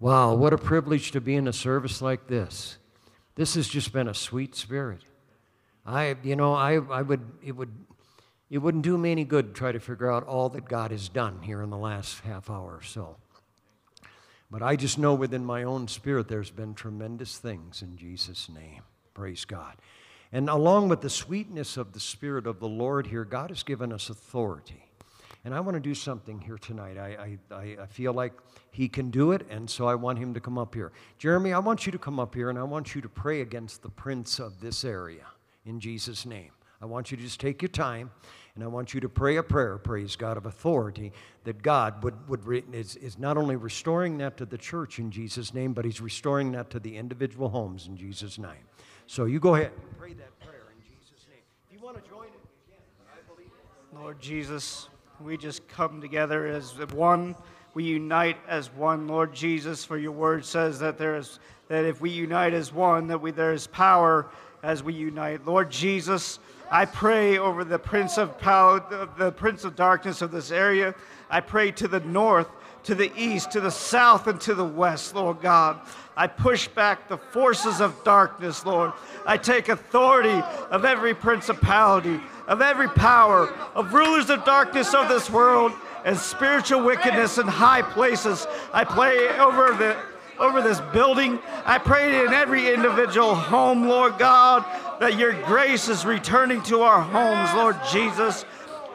Wow, what a privilege to be in a service like this. This has just been a sweet spirit. I, you know, I, I would, it would, it wouldn't do me any good to try to figure out all that God has done here in the last half hour or so. But I just know within my own spirit there's been tremendous things in Jesus' name. Praise God. And along with the sweetness of the Spirit of the Lord here, God has given us authority. And I want to do something here tonight. I, I, I feel like he can do it, and so I want him to come up here. Jeremy, I want you to come up here, and I want you to pray against the prince of this area in Jesus' name. I want you to just take your time, and I want you to pray a prayer, praise God, of authority that God would, would re, is, is not only restoring that to the church in Jesus' name, but He's restoring that to the individual homes in Jesus' name. So you go ahead and pray that prayer in Jesus' name. If you want to join it, can. I believe. Lord Jesus, we just come together as one. We unite as one, Lord Jesus, for your word says that there is that if we unite as one, that we, there is power as we unite. Lord Jesus, I pray over the prince of power, the prince of darkness of this area. I pray to the north, to the east, to the south, and to the west, Lord God. I push back the forces of darkness, Lord. I take authority of every principality, of every power, of rulers of darkness of this world, and spiritual wickedness in high places. I pray over the over this building. I pray in every individual home, Lord God, that your grace is returning to our homes, Lord Jesus.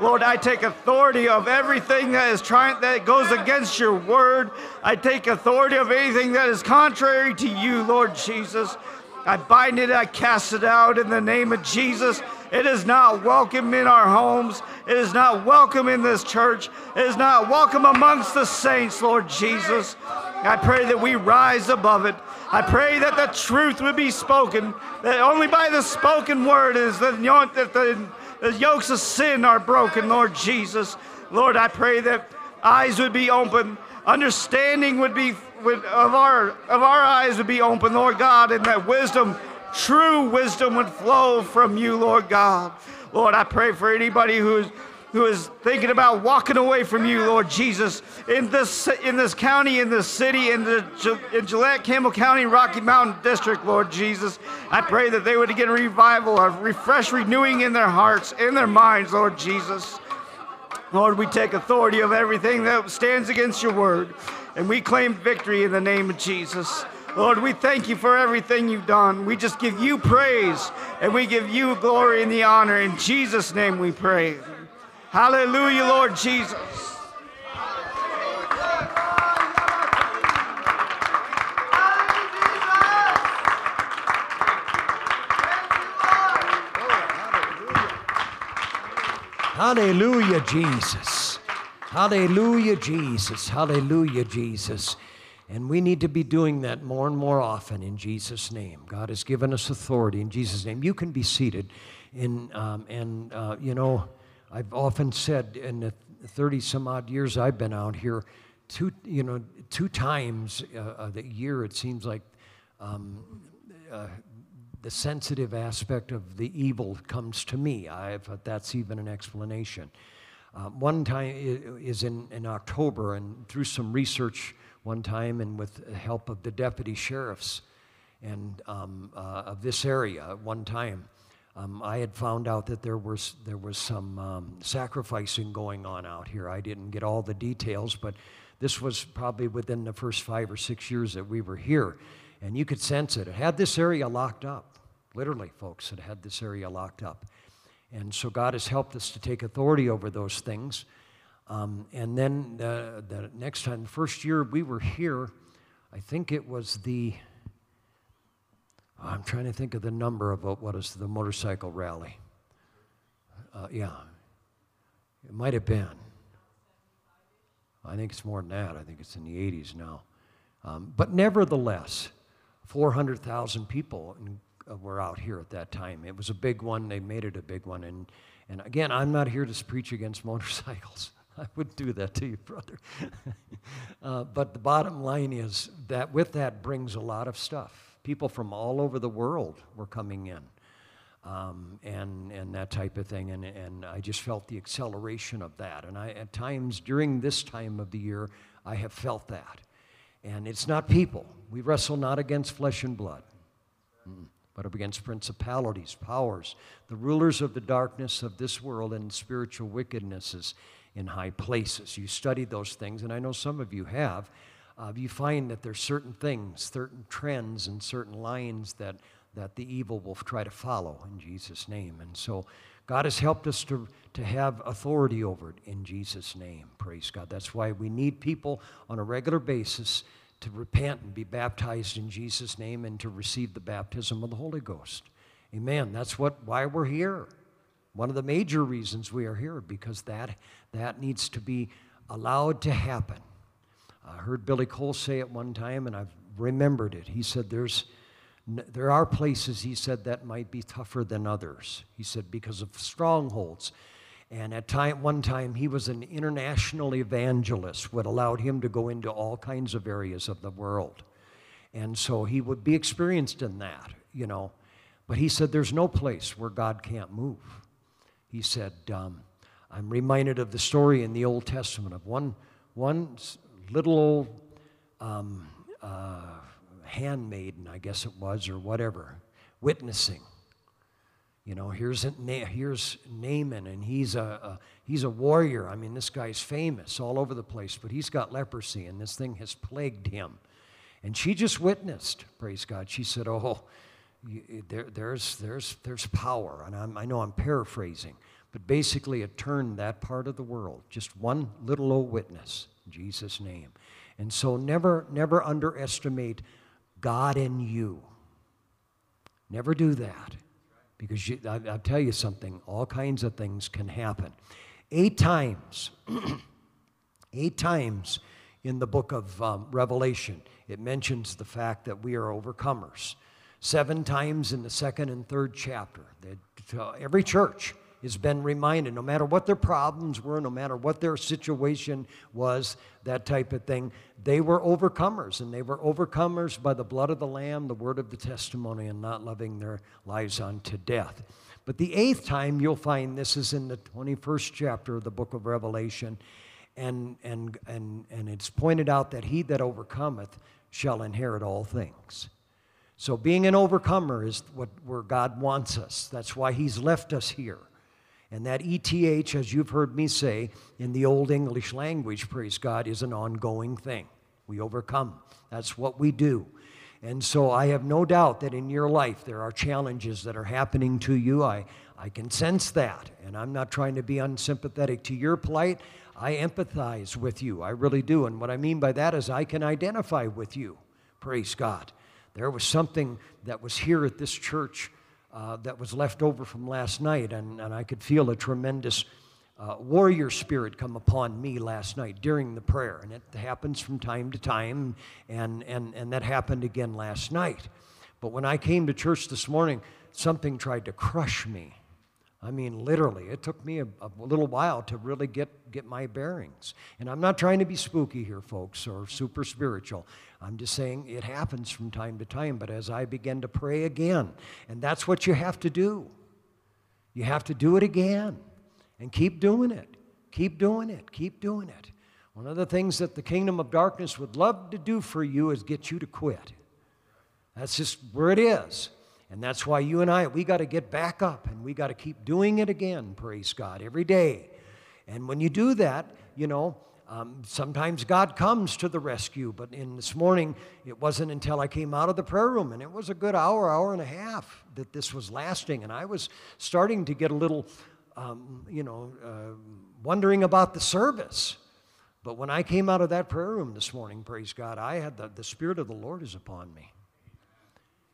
Lord, I take authority of everything that is trying that goes against your word. I take authority of anything that is contrary to you, Lord Jesus. I bind it, I cast it out in the name of Jesus. It is not welcome in our homes. It is not welcome in this church. It is not welcome amongst the saints, Lord Jesus. I pray that we rise above it. I pray that the truth would be spoken, that only by the spoken word is that the, the yokes of sin are broken, Lord Jesus. Lord, I pray that eyes would be open, understanding would be would, of our of our eyes would be open, Lord God, and that wisdom, true wisdom would flow from you, Lord God. Lord, I pray for anybody who's who is thinking about walking away from you, Lord Jesus, in this in this county, in this city, in the in Gillette, Campbell County, Rocky Mountain District, Lord Jesus. I pray that they would get a revival, a refresh renewing in their hearts, in their minds, Lord Jesus. Lord, we take authority of everything that stands against your word, and we claim victory in the name of Jesus. Lord, we thank you for everything you've done. We just give you praise and we give you glory and the honor. In Jesus' name we pray. Hallelujah, Lord Jesus. Hallelujah, Jesus. Hallelujah, Hallelujah Jesus. Hallelujah, Jesus. And we need to be doing that more and more often in Jesus' name. God has given us authority in Jesus' name. You can be seated. In, um, and, uh, you know, I've often said in the 30 some odd years I've been out here, two, you know, two times uh, a year it seems like um, uh, the sensitive aspect of the evil comes to me. I've, that's even an explanation. Uh, one time is in, in October, and through some research one time, and with the help of the deputy sheriffs and um, uh, of this area, one time, um, I had found out that there was, there was some um, sacrificing going on out here. I didn't get all the details, but this was probably within the first five or six years that we were here. And you could sense it. It had this area locked up. Literally, folks, it had this area locked up. And so God has helped us to take authority over those things. Um, and then the, the next time, the first year we were here, I think it was the I'm trying to think of the number of what is the motorcycle rally. Uh, yeah, it might have been. I think it's more than that. I think it's in the 80s now. Um, but nevertheless, 400,000 people uh, were out here at that time. It was a big one. They made it a big one. And, and again, I'm not here to preach against motorcycles. I wouldn't do that to you, brother. uh, but the bottom line is that with that brings a lot of stuff people from all over the world were coming in. Um, and, and that type of thing. And, and I just felt the acceleration of that. And I, at times during this time of the year, I have felt that. And it's not people. We wrestle not against flesh and blood, but against principalities, powers, the rulers of the darkness of this world, and spiritual wickednesses in high places. You study those things, and I know some of you have. Uh, you find that there's certain things, certain trends, and certain lines that, that the evil will try to follow in Jesus' name. And so God has helped us to, to have authority over it in Jesus' name. Praise God. That's why we need people on a regular basis to repent and be baptized in Jesus' name and to receive the baptism of the Holy Ghost. Amen. That's what why we're here. One of the major reasons we are here because that that needs to be allowed to happen. I heard Billy Cole say it one time and I've remembered it. He said there's there are places, he said, that might be tougher than others. He said, because of strongholds. And at time, one time, he was an international evangelist, what allowed him to go into all kinds of areas of the world. And so he would be experienced in that, you know. But he said, there's no place where God can't move. He said, um, I'm reminded of the story in the Old Testament of one, one little um, uh, handmaiden, I guess it was, or whatever, witnessing. You know, here's, here's Naaman, and he's a, a, he's a warrior. I mean, this guy's famous all over the place, but he's got leprosy, and this thing has plagued him. And she just witnessed, praise God. She said, Oh, there, there's, there's, there's power. And I'm, I know I'm paraphrasing, but basically it turned that part of the world. Just one little old witness, Jesus' name. And so never, never underestimate God in you. Never do that. Because you, I, will tell you something, all kinds of things can happen. Eight times, eight times in the book of um, Revelation, it mentions the fact that we are overcomers. Seven times in the second and third chapter. That, uh, every church has been reminded no matter what their problems were, no matter what their situation was, that type of thing, they were overcomers. And they were overcomers by the blood of the Lamb, the word of the testimony, and not loving their lives unto death. But the eighth time, you'll find this is in the 21st chapter of the book of Revelation. And, and, and, and it's pointed out that he that overcometh shall inherit all things. So being an overcomer is what, where God wants us. That's why he's left us here. And that ETH, as you've heard me say in the Old English language, praise God, is an ongoing thing. We overcome. That's what we do. And so I have no doubt that in your life there are challenges that are happening to you. I, I can sense that. And I'm not trying to be unsympathetic to your plight. I empathize with you. I really do. And what I mean by that is I can identify with you. Praise God. There was something that was here at this church uh, that was left over from last night, and, and I could feel a tremendous uh, warrior spirit come upon me last night during the prayer. And it happens from time to time, and, and, and that happened again last night. But when I came to church this morning, something tried to crush me. I mean, literally, it took me a, a, little while to really get, get my bearings. And I'm not trying to be spooky here, folks, or super spiritual. I'm just saying it happens from time to time. But as I begin to pray again, and that's what you have to do, you have to do it again and keep doing it. Keep doing it. Keep doing it. One of the things that the kingdom of darkness would love to do for you is get you to quit. That's just where it is. And that's why you and I, we got to get back up and we got to keep doing it again, praise God, every day. And when you do that, you know, um, sometimes God comes to the rescue, but in this morning, it wasn't until I came out of the prayer room, and it was a good hour, hour and a half that this was lasting. And I was starting to get a little, um, you know, uh, wondering about the service. But when I came out of that prayer room this morning, praise God, I had the, the Spirit of the Lord is upon me.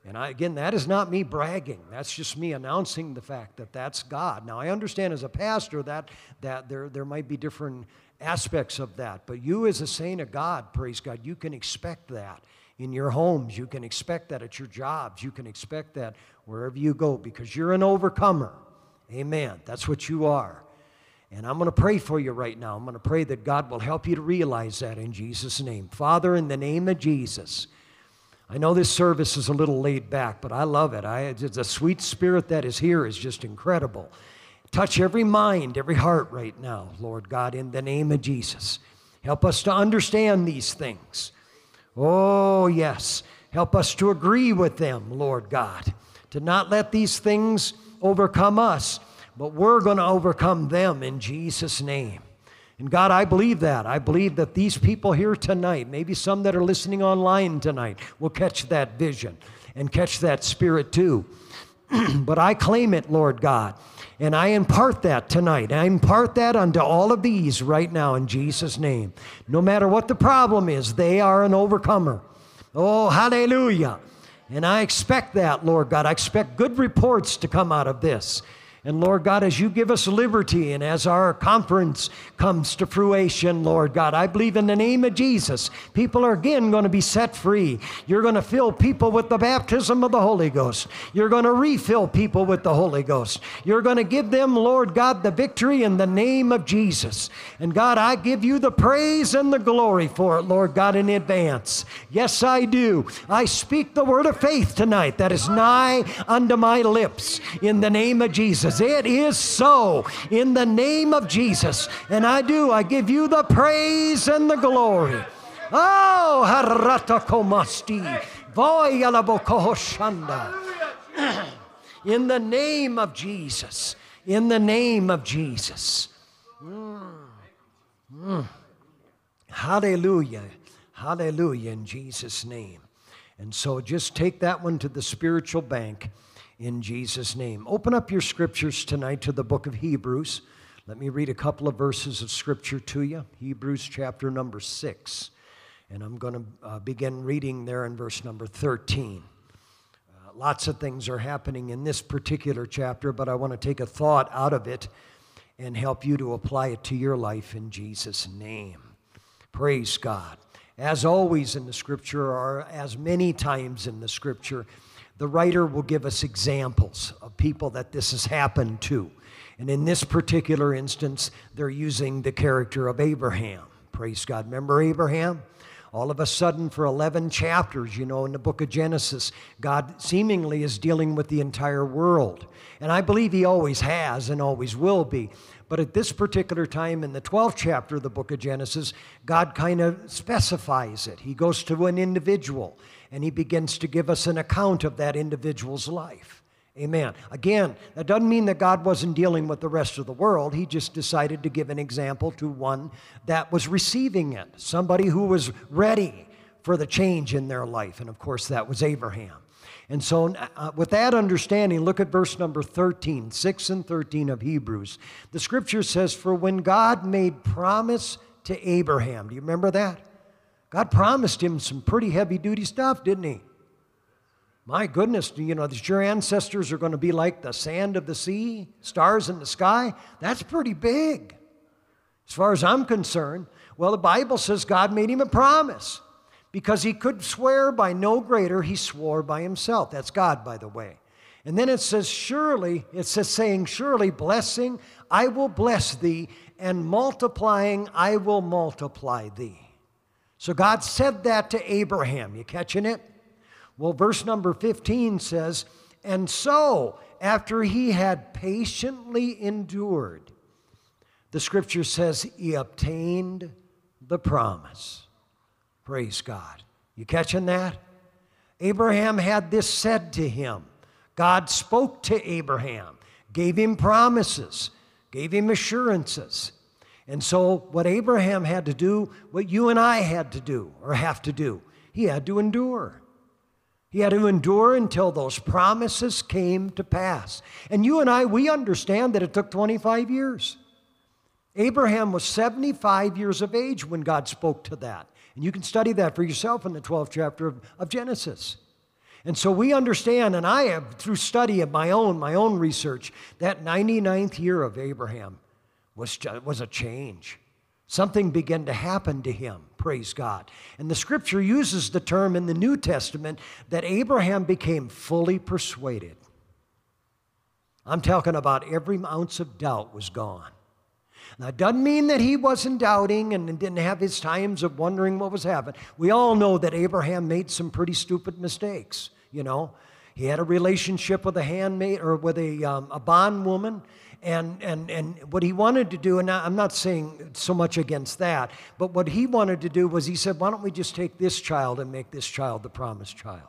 And I, again, that is not me bragging. That's just me announcing the fact that that's God. Now, I understand as a pastor that, that there, there might be different aspects of that, but you, as a saint of God, praise God, you can expect that in your homes. You can expect that at your jobs. You can expect that wherever you go because you're an overcomer. Amen. That's what you are. And I'm going to pray for you right now. I'm going to pray that God will help you to realize that in Jesus' name. Father, in the name of Jesus, I know this service is a little laid back, but I love it. I, the sweet spirit that is here is just incredible. Touch every mind, every heart right now, Lord God, in the name of Jesus. Help us to understand these things. Oh, yes. Help us to agree with them, Lord God, to not let these things overcome us, but we're going to overcome them in Jesus' name. And God, I believe that. I believe that these people here tonight, maybe some that are listening online tonight, will catch that vision and catch that spirit too. but I claim it, Lord God. And I impart that tonight. I impart that unto all of these right now in Jesus' name. No matter what the problem is, they are an overcomer. Oh, hallelujah. And I expect that, Lord God. I expect good reports to come out of this. And Lord God, as you give us liberty and as our conference comes to fruition, Lord God, I believe in the name of Jesus, people are again going to be set free. You're going to fill people with the baptism of the Holy Ghost. You're going to refill people with the Holy Ghost. You're going to give them, Lord God, the victory in the name of Jesus. And God, I give you the praise and the glory for it, Lord God, in advance. Yes, I do. I speak the word of faith tonight that is nigh unto my lips in the name of Jesus. Jesus. It is so in the name of Jesus. And I do, I give you the praise and the glory. Oh, harata komasti. In the name of Jesus. In the name of Jesus. Mm. Mm. Hallelujah. Hallelujah in Jesus' name. And so just take that one to the spiritual bank in Jesus' name. Open up your scriptures tonight to the book of Hebrews. Let me read a couple of verses of scripture to you. Hebrews chapter number 6. And I'm going to uh, begin reading there in verse number 13. Uh, lots of things are happening in this particular chapter, but I want to take a thought out of it and help you to apply it to your life in Jesus' name. Praise God. As always in the scripture, or as many times in the scripture, the writer will give us examples of people that this has happened to. And in this particular instance, they're using the character of Abraham. Praise God. Remember Abraham? All of a sudden, for 11 chapters, you know, in the book of Genesis, God seemingly is dealing with the entire world. And I believe He always has and always will be. But at this particular time in the 12th chapter of the book of Genesis, God kind of specifies it. He goes to an individual and he begins to give us an account of that individual's life. Amen. Again, that doesn't mean that God wasn't dealing with the rest of the world. He just decided to give an example to one that was receiving it, somebody who was ready for the change in their life. And of course, that was Abraham. And so, uh, with that understanding, look at verse number 13, 6 and 13 of Hebrews. The scripture says, For when God made promise to Abraham, do you remember that? God promised him some pretty heavy duty stuff, didn't he? My goodness, you know, that your ancestors are going to be like the sand of the sea, stars in the sky. That's pretty big. As far as I'm concerned, well, the Bible says God made him a promise because he could swear by no greater, he swore by himself. That's God, by the way. And then it says, Surely, it says, saying, Surely, blessing, I will bless thee, and multiplying, I will multiply thee. So God said that to Abraham. You catching it? Well, verse number 15 says, And so, after he had patiently endured, the scripture says he obtained the promise. Praise God. You catching that? Abraham had this said to him. God spoke to Abraham, gave him promises, gave him assurances. And so, what Abraham had to do, what you and I had to do, or have to do, he had to endure. He had to endure until those promises came to pass. And you and I, we understand that it took 25 years. Abraham was 75 years of age when God spoke to that. And you can study that for yourself in the 12th chapter of, of Genesis. And so we understand, and I have, through study of my own, my own research, that 99th year of Abraham was, was a change. Something began to happen to him, praise God. And the scripture uses the term in the New Testament that Abraham became fully persuaded. I'm talking about every ounce of doubt was gone. Now, it doesn't mean that he wasn't doubting and didn't have his times of wondering what was happening. We all know that Abraham made some pretty stupid mistakes, you know. He had a relationship with a handmaid or with a, um, a bondwoman, And, and, and what he wanted to do, and I'm not saying so much against that, but what he wanted to do was he said, why don't we just take this child and make this child the promised child?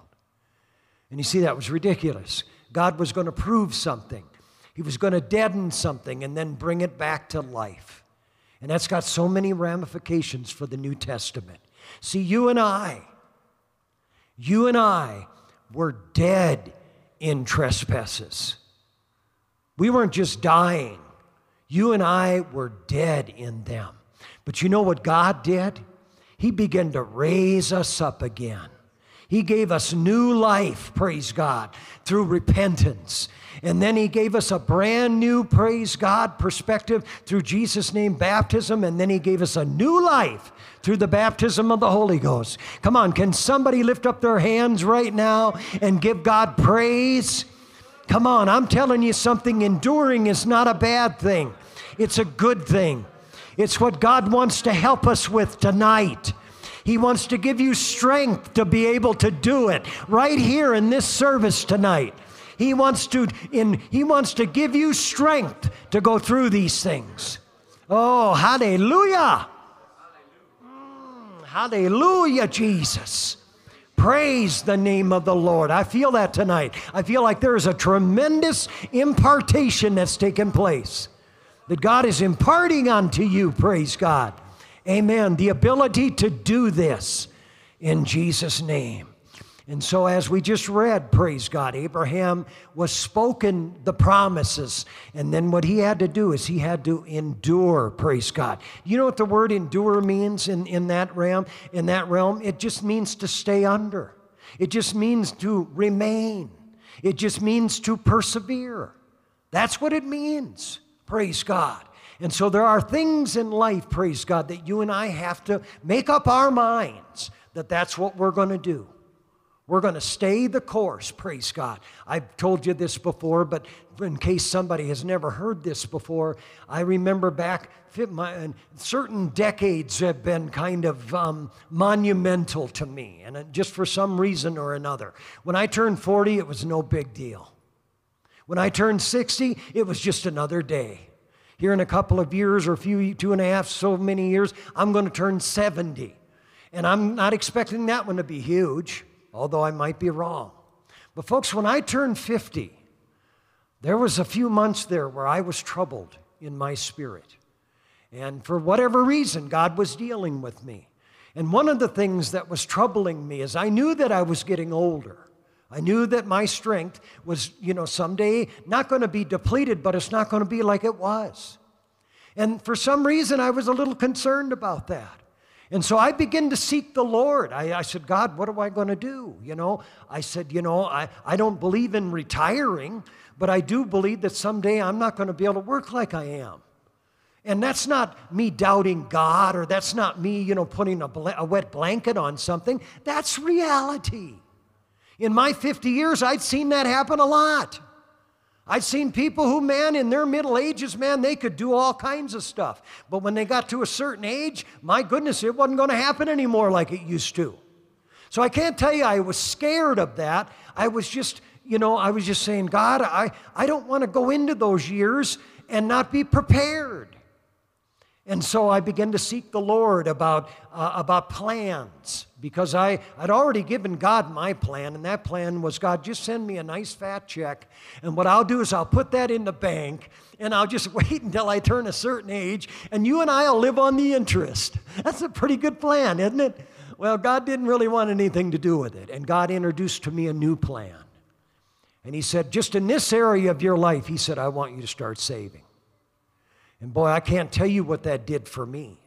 And you see, that was ridiculous. God was going to prove something, he was going to deaden something and then bring it back to life. And that's got so many ramifications for the New Testament. See, you and I, you and I were dead in trespasses. We weren't just dying, you and I were dead in them. But you know what God did? He began to raise us up again. He gave us new life, praise God, through repentance. And then He gave us a brand new, praise God, perspective through Jesus' name baptism. And then He gave us a new life through the baptism of the Holy Ghost. Come on, can somebody lift up their hands right now and give God praise? Come on, I'm telling you something. Enduring is not a bad thing, it's a good thing. It's what God wants to help us with tonight. He wants to give you strength to be able to do it right here in this service tonight. He wants to in he wants to give you strength to go through these things. Oh, hallelujah. Mm, hallelujah, Jesus. Praise the name of the Lord. I feel that tonight. I feel like there is a tremendous impartation that's taken place. That God is imparting unto you, praise God. Amen. The ability to do this in Jesus' name. And so, as we just read, praise God, Abraham was spoken the promises. And then what he had to do is he had to endure, praise God. You know what the word endure means in, in that realm? In that realm, it just means to stay under. It just means to remain. It just means to persevere. That's what it means. Praise God. And so there are things in life, praise God, that you and I have to make up our minds that that's what we're going to do. We're going to stay the course, praise God. I've told you this before, but in case somebody has never heard this before, I remember back, my, certain decades have been kind of um, monumental to me, and just for some reason or another. When I turned 40, it was no big deal. When I turned 60, it was just another day. Here in a couple of years, or a few, two and a half, so many years, I'm going to turn 70. And I'm not expecting that one to be huge although I might be wrong. But, folks, when I turned 50, there was a few months there where I was troubled in my spirit. And for whatever reason, God was dealing with me. And one of the things that was troubling me is I knew that I was getting older. I knew that my strength was, you know, someday not going to be depleted, but it's not going to be like it was. And for some reason, I was a little concerned about that. And so I began to seek the Lord. I, I said, God, what am I going to do? You know, I said, you know, I, I don't believe in retiring, but I do believe that someday I'm not going to be able to work like I am. And that's not me doubting God or that's not me, you know, putting a, a wet blanket on something. That's reality. In my 50 years, I'd seen that happen a lot. I've seen people who, man, in their middle ages, man, they could do all kinds of stuff. But when they got to a certain age, my goodness, it wasn't going to happen anymore like it used to. So I can't tell you I was scared of that. I was just, you know, I was just saying, God, I, I don't want to go into those years and not be prepared. And so I began to seek the Lord about, uh, about plans because I, I'd already given God my plan, and that plan was God, just send me a nice fat check. And what I'll do is I'll put that in the bank, and I'll just wait until I turn a certain age, and you and I will live on the interest. That's a pretty good plan, isn't it? Well, God didn't really want anything to do with it, and God introduced to me a new plan. And He said, just in this area of your life, He said, I want you to start saving. And boy, I can't tell you what that did for me.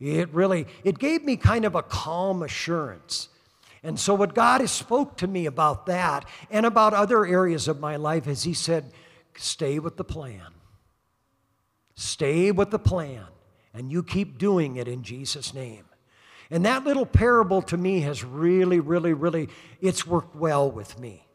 It really, it gave me kind of a calm assurance. And so what God has spoke to me about that and about other areas of my life is he said, stay with the plan. Stay with the plan. And you keep doing it in Jesus' name. And that little parable to me has really, really, really, it's worked well with me.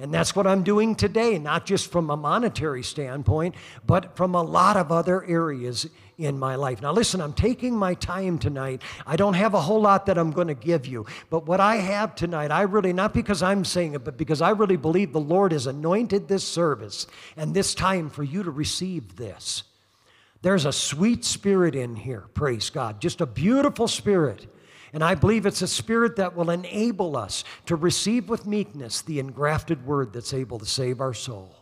And that's what I'm doing today, not just from a monetary standpoint, but from a lot of other areas in my life. Now, listen, I'm taking my time tonight. I don't have a whole lot that I'm going to give you, but what I have tonight, I really, not because I'm saying it, but because I really believe the Lord has anointed this service and this time for you to receive this. There's a sweet spirit in here, praise God, just a beautiful spirit. And I believe it's a spirit that will enable us to receive with meekness the engrafted word that's able to save our soul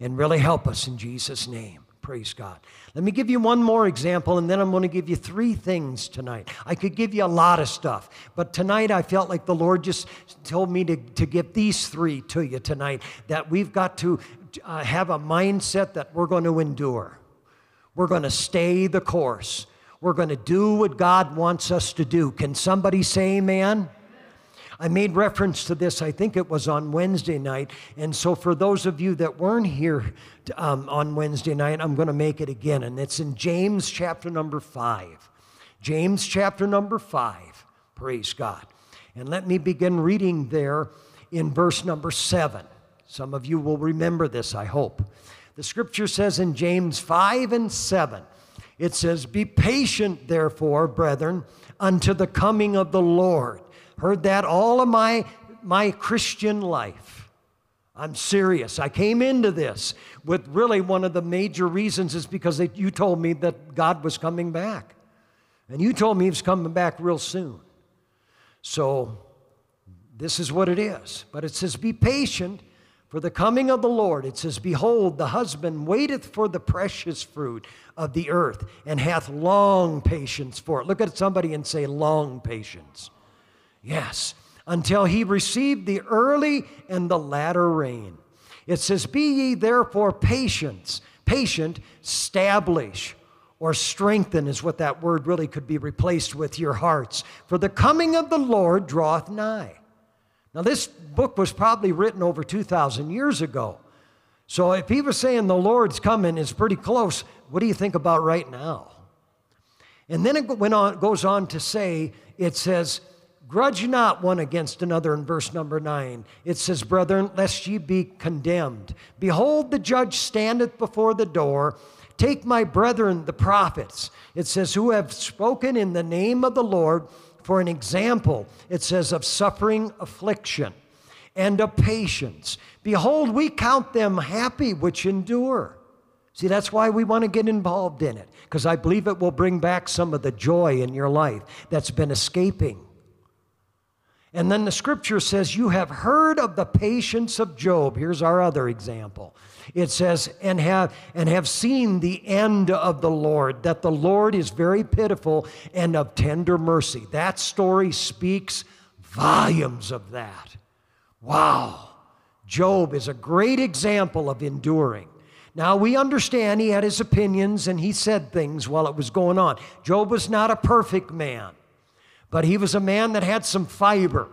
and really help us in Jesus' name. Praise God. Let me give you one more example, and then I'm going to give you three things tonight. I could give you a lot of stuff, but tonight I felt like the Lord just told me to, to give these three to you tonight that we've got to uh, have a mindset that we're going to endure. We're going to stay the course. We're going to do what God wants us to do. Can somebody say amen? I made reference to this, I think it was on Wednesday night. And so, for those of you that weren't here um, on Wednesday night, I'm going to make it again. And it's in James chapter number five. James chapter number five. Praise God. And let me begin reading there in verse number seven. Some of you will remember this, I hope. The scripture says in James 5 and 7, it says, Be patient, therefore, brethren, unto the coming of the Lord. Heard that all of my, my Christian life. I'm serious. I came into this with really one of the major reasons is because they, you told me that God was coming back. And you told me he was coming back real soon. So this is what it is. But it says, Be patient for the coming of the Lord. It says, Behold, the husband waiteth for the precious fruit of the earth and hath long patience for it. Look at somebody and say, Long patience. Yes, until he received the early and the latter rain. It says, Be ye therefore patient, patient, establish or strengthen is what that word really could be replaced with your hearts. For the coming of the Lord draweth nigh. Now, this book was probably written over 2,000 years ago. So if he was saying the Lord's coming is pretty close, what do you think about right now? And then it went on, goes on to say, it says, Grudge not one against another in verse number nine. It says, Brethren, lest ye be condemned. Behold, the judge standeth before the door. Take my brethren, the prophets. It says, Who have spoken in the name of the Lord for an example, it says, of suffering affliction and of patience. Behold, we count them happy which endure. See, that's why we want to get involved in it, because I believe it will bring back some of the joy in your life that's been escaping. And then the scripture says, You have heard of the patience of Job. Here's our other example. It says, and have, and have seen the end of the Lord, that the Lord is very pitiful and of tender mercy. That story speaks volumes of that. Wow. Job is a great example of enduring. Now, we understand he had his opinions and he said things while it was going on. Job was not a perfect man. But he was a man that had some fiber.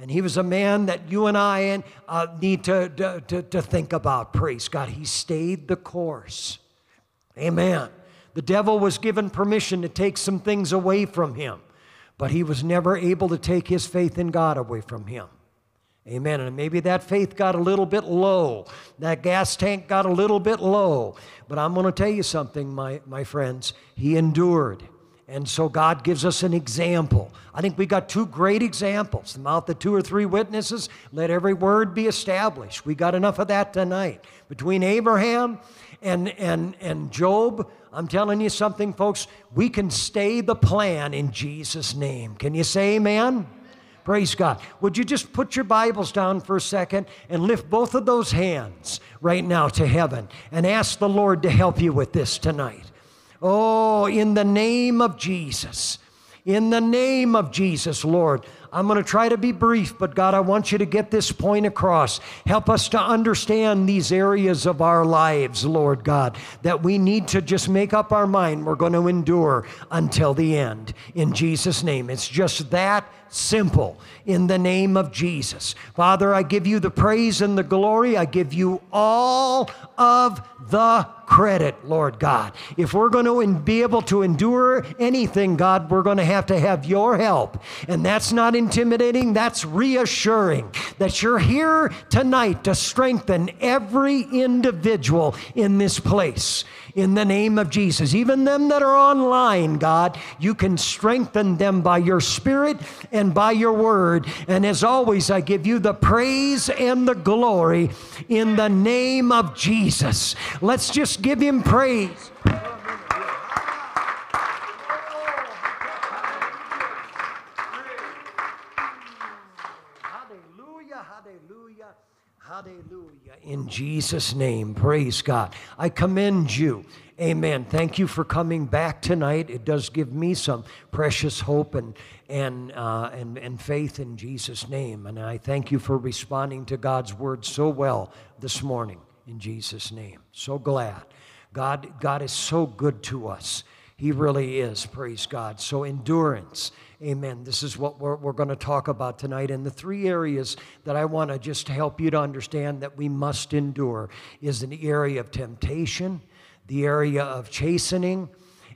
And he was a man that you and I uh, need to, to, to think about. Praise God. He stayed the course. Amen. The devil was given permission to take some things away from him, but he was never able to take his faith in God away from him. Amen. And maybe that faith got a little bit low. That gas tank got a little bit low. But I'm going to tell you something, my, my friends. He endured. And so God gives us an example. I think we got two great examples. The mouth of two or three witnesses, let every word be established. We got enough of that tonight. Between Abraham and, and, and Job, I'm telling you something, folks, we can stay the plan in Jesus' name. Can you say amen? Praise God. Would you just put your Bibles down for a second and lift both of those hands right now to heaven and ask the Lord to help you with this tonight? Oh, in the name of Jesus. In the name of Jesus, Lord. I'm going to try to be brief, but God, I want you to get this point across. Help us to understand these areas of our lives, Lord God, that we need to just make up our mind we're going to endure until the end. In Jesus' name. It's just that simple in the name of Jesus. Father, I give you the praise and the glory. I give you all of the credit, Lord God. If we're going to be able to endure anything, God, we're going to have to have your help. And that's not intimidating, that's reassuring that you're here tonight to strengthen every individual in this place in the name of Jesus. Even them that are online, God, you can strengthen them by your Spirit and by your word. And as always, I give you the praise and the glory in the name of Jesus. Let's just give him praise. Hallelujah, hallelujah. Hallelujah. In Jesus' name, praise God. I commend you. Amen. Thank you for coming back tonight. It does give me some precious hope and, and, uh, and, and faith in Jesus' name. And I thank you for responding to God's word so well this morning in Jesus' name. So glad. God, God is so good to us. He really is, praise God. So, endurance, amen. This is what we're, we're going to talk about tonight. And the three areas that I want to just help you to understand that we must endure is an area of temptation, the area of chastening,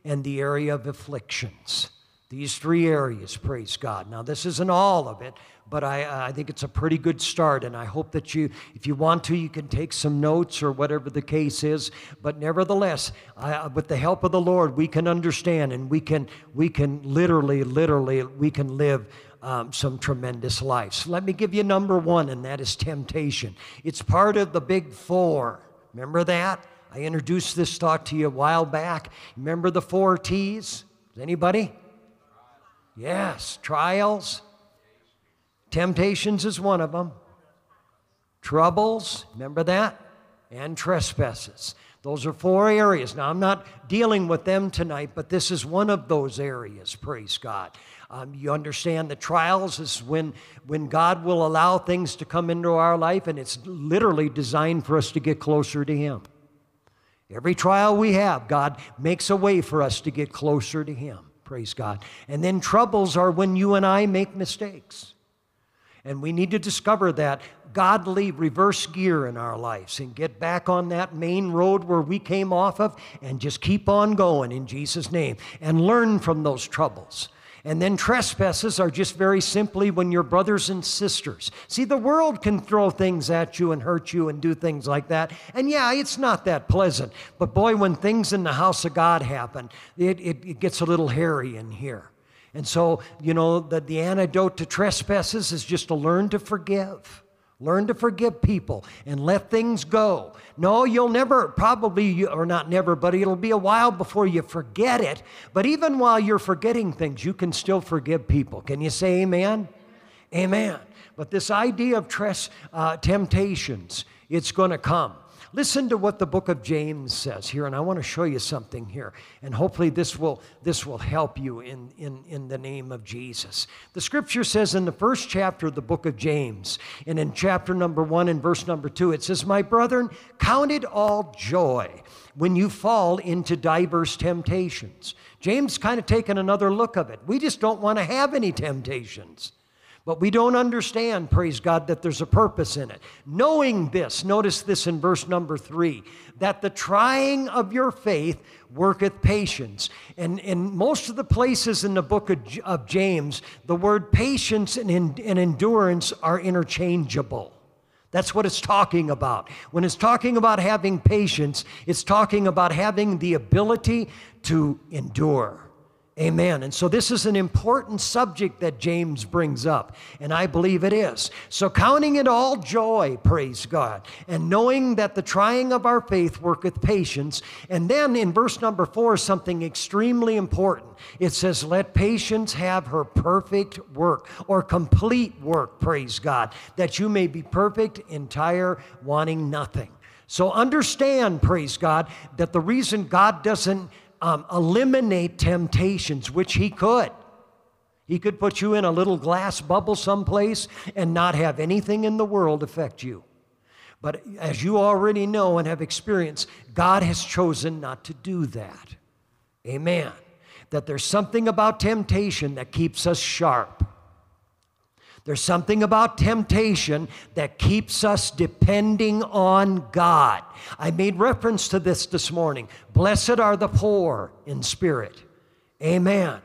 and the area of afflictions. These three areas, praise God. Now, this isn't all of it, but I, I think it's a pretty good start. And I hope that you, if you want to, you can take some notes or whatever the case is. But nevertheless, I, with the help of the Lord, we can understand and we can, we can literally, literally, we can live um, some tremendous lives. Let me give you number one, and that is temptation. It's part of the big four. Remember that? I introduced this thought to you a while back. Remember the four T's? Anybody? Yes, trials, Temptations is one of them. Troubles, remember that? And trespasses. Those are four areas. Now, I'm not dealing with them tonight, but this is one of those areas, praise God. Um, you understand the trials is when, when God will allow things to come into our life, and it's literally designed for us to get closer to Him. Every trial we have, God makes a way for us to get closer to Him, praise God. And then troubles are when you and I make mistakes. And we need to discover that godly reverse gear in our lives and get back on that main road where we came off of and just keep on going in Jesus' name and learn from those troubles. And then trespasses are just very simply when you're brothers and sisters. See, the world can throw things at you and hurt you and do things like that. And yeah, it's not that pleasant. But boy, when things in the house of God happen, it, it, it gets a little hairy in here. And so, you know, the, the antidote to trespasses is just to learn to forgive. Learn to forgive people and let things go. No, you'll never, probably, or not never, but it'll be a while before you forget it. But even while you're forgetting things, you can still forgive people. Can you say amen? Amen. But this idea of tres, uh, temptations, it's going to come. Listen to what the book of James says here, and I want to show you something here. And hopefully this will, this will help you in, in, in the name of Jesus. The scripture says in the first chapter of the book of James, and in chapter number one and verse number two, it says, My brethren, count it all joy when you fall into diverse temptations. James kind of taken another look of it. We just don't want to have any temptations. But we don't understand, praise God, that there's a purpose in it. Knowing this, notice this in verse number three, that the trying of your faith worketh patience. And in most of the places in the book of, of James, the word patience and, and endurance are interchangeable. That's what it's talking about. When it's talking about having patience, it's talking about having the ability to endure. Amen. And so this is an important subject that James brings up, and I believe it is. So counting it all joy, praise God, and knowing that the trying of our faith worketh patience. And then in verse number four, something extremely important. It says, Let patience have her perfect work or complete work, praise God, that you may be perfect, entire, wanting nothing. So understand, praise God, that the reason God doesn't um, eliminate temptations, which He could. He could put you in a little glass bubble someplace and not have anything in the world affect you. But as you already know and have experienced, God has chosen not to do that. Amen. That there's something about temptation that keeps us sharp. There's something about temptation that keeps us depending on God. I made reference to this this morning. Blessed are the poor in spirit. Amen.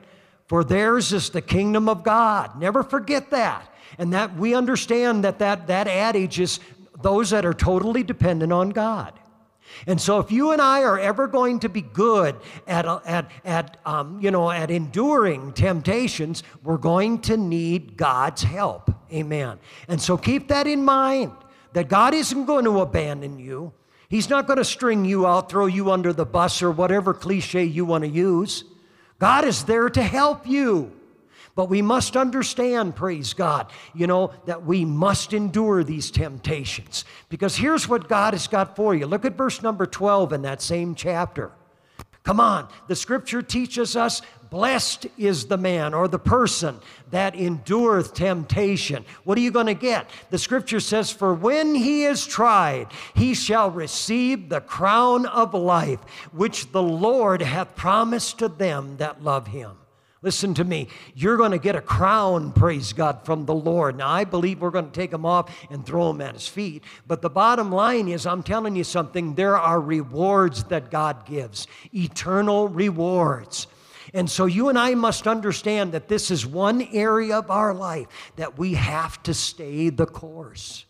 For theirs is the kingdom of God. Never forget that. And that we understand that that, that adage is those that are totally dependent on God. And so, if you and I are ever going to be good at, at, at, um, you know, at enduring temptations, we're going to need God's help. Amen. And so, keep that in mind that God isn't going to abandon you. He's not going to string you out, throw you under the bus, or whatever cliche you want to use. God is there to help you. But we must understand, praise God, you know, that we must endure these temptations. Because here's what God has got for you. Look at verse number 12 in that same chapter. Come on, the scripture teaches us blessed is the man or the person that endureth temptation. What are you going to get? The scripture says, For when he is tried, he shall receive the crown of life, which the Lord hath promised to them that love him. Listen to me. You're going to get a crown, praise God, from the Lord. Now, I believe we're going to take him off and throw him at his feet. But the bottom line is, I'm telling you something, there are rewards that God gives, eternal rewards. And so you and I must understand that this is one area of our life that we have to stay the course.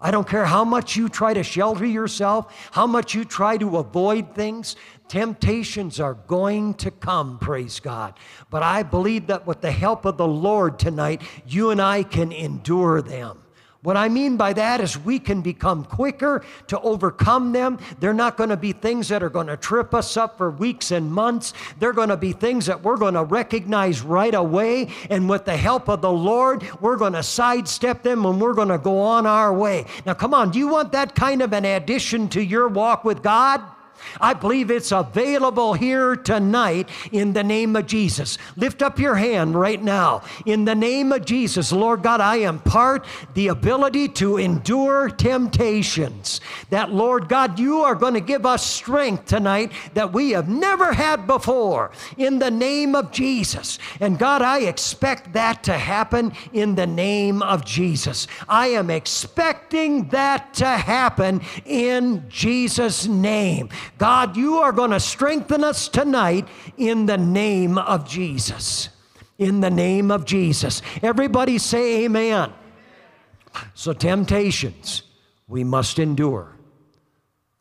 I don't care how much you try to shelter yourself, how much you try to avoid things. Temptations are going to come, praise God. But I believe that with the help of the Lord tonight, you and I can endure them. What I mean by that is we can become quicker to overcome them. They're not going to be things that are going to trip us up for weeks and months. They're going to be things that we're going to recognize right away. And with the help of the Lord, we're going to sidestep them and we're going to go on our way. Now, come on, do you want that kind of an addition to your walk with God? I believe it's available here tonight in the name of Jesus. Lift up your hand right now. In the name of Jesus, Lord God, I impart the ability to endure temptations. That, Lord God, you are going to give us strength tonight that we have never had before in the name of Jesus. And God, I expect that to happen in the name of Jesus. I am expecting that to happen in Jesus' name. God, you are going to strengthen us tonight in the name of Jesus. In the name of Jesus. Everybody say amen. So, temptations, we must endure.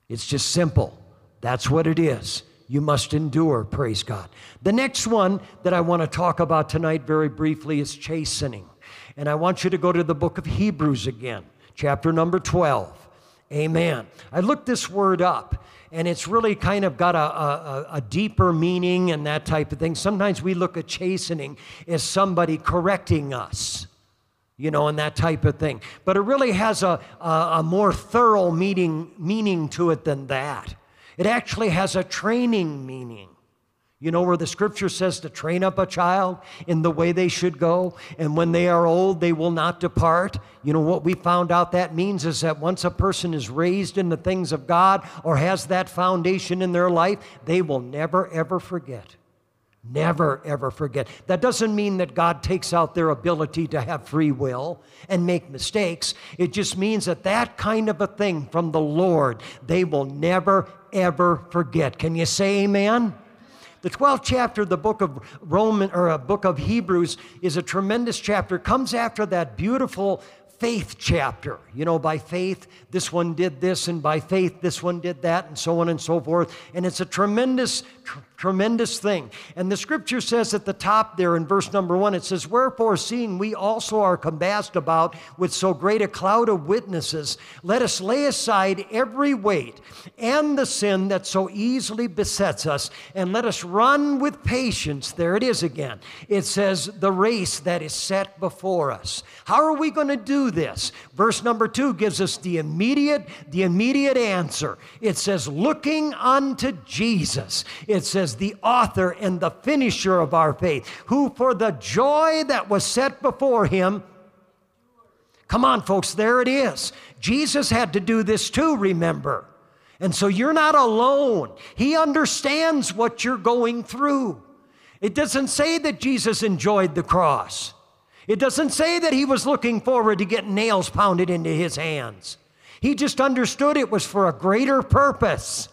It's just simple. That's what it is. You must endure, praise God. The next one that I want to talk about tonight, very briefly, is chastening. And I want you to go to the book of Hebrews again, chapter number 12. Amen. I looked this word up, and it's really kind of got a, a, a, deeper meaning and that type of thing. Sometimes we look at chastening as somebody correcting us, you know, and that type of thing. But it really has a, a, a more thorough meaning, meaning to it than that. It actually has a training meaning. You know where the scripture says to train up a child in the way they should go, and when they are old, they will not depart. You know what we found out that means is that once a person is raised in the things of God or has that foundation in their life, they will never, ever forget. Never, ever forget. That doesn't mean that God takes out their ability to have free will and make mistakes. It just means that that kind of a thing from the Lord, they will never, ever forget. Can you say amen? The 12th chapter of the book of Roman or a uh, book of Hebrews is a tremendous chapter. Comes after that beautiful faith chapter. You know, by faith, this one did this, and by faith, this one did that, and so on and so forth. And it's a tremendous, tr- tremendous thing. And the scripture says at the top there in verse number one, it says, Wherefore, seeing we also are compassed about with so great a cloud of witnesses, let us lay aside every weight and the sin that so easily besets us, and let us run with patience. There it is again. It says, the race that is set before us. How are we going to do this? Verse number two gives us the immediate, the immediate answer. It says, looking unto Jesus. It says, the author and the finisher of our faith, who for the joy that was set before him, come on, folks, there it is. Jesus had to do this too, remember. And so you're not alone. He understands what you're going through. It doesn't say that Jesus enjoyed the cross. It doesn't say that he was looking forward to getting nails pounded into his hands. He just understood it was for a greater purpose.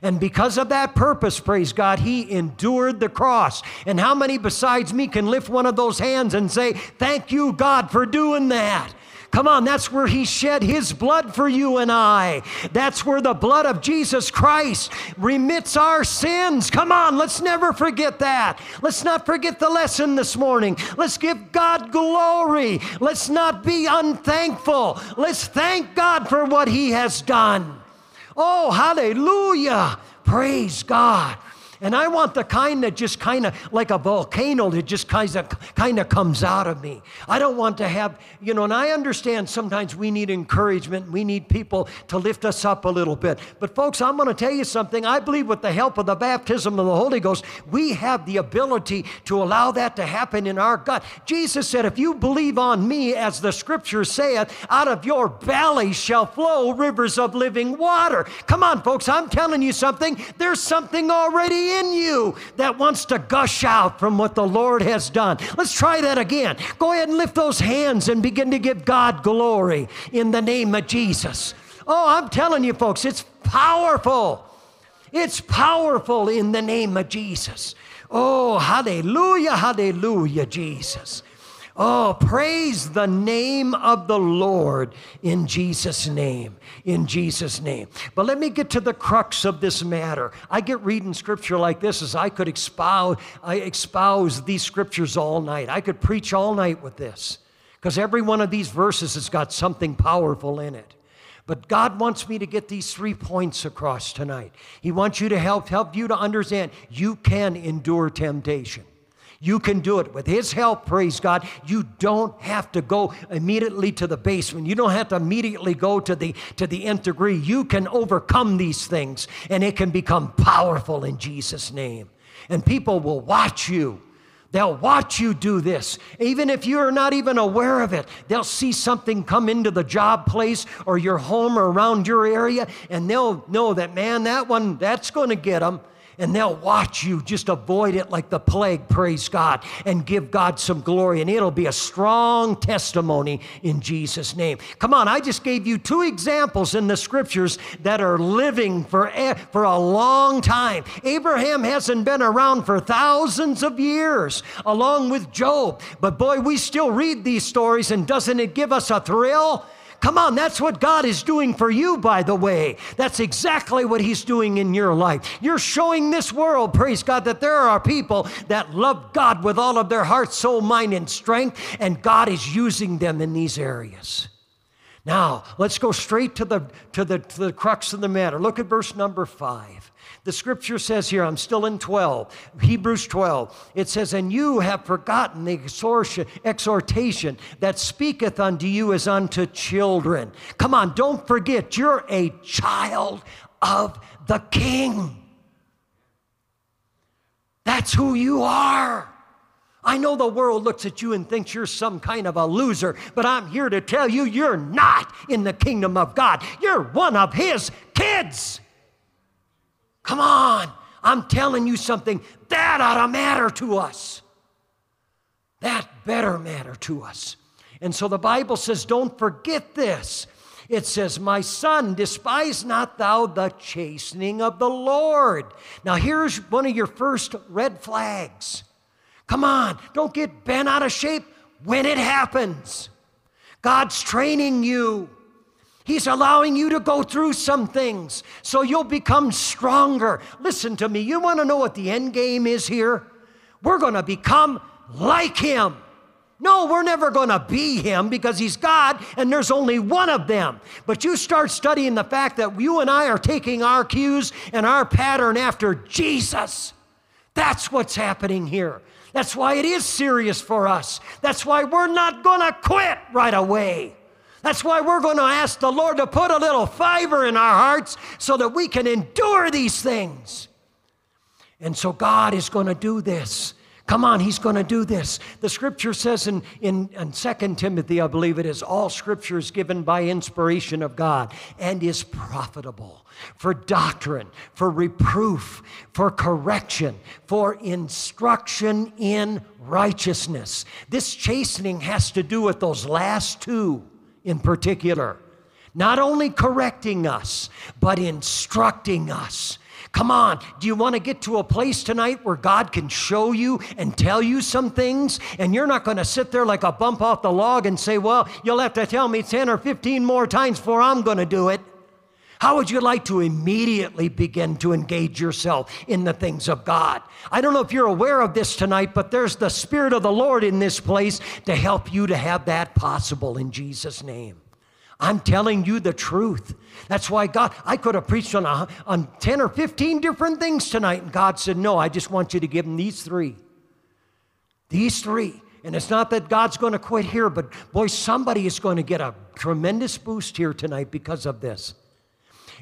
And because of that purpose, praise God, he endured the cross. And how many besides me can lift one of those hands and say, Thank you, God, for doing that? Come on, that's where he shed his blood for you and I. That's where the blood of Jesus Christ remits our sins. Come on, let's never forget that. Let's not forget the lesson this morning. Let's give God glory. Let's not be unthankful. Let's thank God for what he has done. Oh, hallelujah. Praise God. And I want the kind that just kind of like a volcano that just kind of kind of comes out of me. I don't want to have, you know, and I understand sometimes we need encouragement. We need people to lift us up a little bit. But folks, I'm going to tell you something. I believe with the help of the baptism of the Holy Ghost, we have the ability to allow that to happen in our gut. Jesus said, if you believe on me, as the scripture saith, out of your belly shall flow rivers of living water. Come on, folks, I'm telling you something. There's something already in you that wants to gush out from what the Lord has done. Let's try that again. Go ahead and lift those hands and begin to give God glory in the name of Jesus. Oh, I'm telling you, folks, it's powerful. It's powerful in the name of Jesus. Oh, hallelujah, hallelujah, Jesus. Oh, praise the name of the Lord in Jesus' name. In Jesus' name. But let me get to the crux of this matter. I get reading scripture like this as I could espouse, I espouse these scriptures all night. I could preach all night with this because every one of these verses has got something powerful in it. But God wants me to get these three points across tonight. He wants you to help help you to understand you can endure temptation. You can do it. With His help, praise God, you don't have to go immediately to the basement. You don't have to immediately go to the, to the nth degree. You can overcome these things and it can become powerful in Jesus' name. And people will watch you. They'll watch you do this. Even if you're not even aware of it, they'll see something come into the job place or your home or around your area, and they'll know that, man, that one, that's going to get them and they'll watch you just avoid it like the plague, praise God, and give God some glory. And it'll be a strong testimony in Jesus' name. Come on, I just gave you two examples in the scriptures that are living for, for a long time. Abraham hasn't been around for thousands of years, along with Job. But boy, we still read these stories, and doesn't it give us a thrill? Come on, that's what God is doing for you, by the way. That's exactly what He's doing in your life. You're showing this world, praise God, that there are people that love God with all of their heart, soul, mind, and strength, and God is using them in these areas. Now, let's go straight to the, to the, to the crux of the matter. Look at verse number five. The scripture says here, I'm still in 12, Hebrews 12. It says, And you have forgotten the exhortation that speaketh unto you as unto children. Come on, don't forget, you're a child of the king. That's who you are. I know the world looks at you and thinks you're some kind of a loser, but I'm here to tell you you're not in the kingdom of God. You're one of His kids. Come on. I'm telling you something. That ought to matter to us. That better matter to us. And so the Bible says, don't forget this. It says, My son, despise not thou the chastening of the Lord. Now, here's one of your first red flags. Come on, don't get bent out of shape when it happens. God's training you. He's allowing you to go through some things so you'll become stronger. Listen to me. You want to know what the end game is here? We're going to become like Him. No, we're never going to be Him because He's God and there's only one of them. But you start studying the fact that you and I are taking our cues and our pattern after Jesus. That's what's happening here. That's why it is serious for us. That's why we're not going to quit right away. That's why we're going to ask the Lord to put a little fiber in our hearts so that we can endure these things. And so God is going to do this. Come on, he's going to do this. The scripture says in, in, in 2 Timothy, I believe it is, all scripture is given by inspiration of God and is profitable for doctrine, for reproof, for correction, for instruction in righteousness. This chastening has to do with those last two in particular. Not only correcting us, but instructing us Come on, do you want to get to a place tonight where God can show you and tell you some things? And you're not going to sit there like a bump off the log and say, Well, you'll have to tell me 10 or 15 more times before I'm going to do it. How would you like to immediately begin to engage yourself in the things of God? I don't know if you're aware of this tonight, but there's the Spirit of the Lord in this place to help you to have that possible in Jesus' name. I'm telling you the truth. That's why God, I could have preached on, a, on 10 or 15 different things tonight, and God said, No, I just want you to give them these three. These three. And it's not that God's going to quit here, but boy, somebody is going to get a tremendous boost here tonight because of this.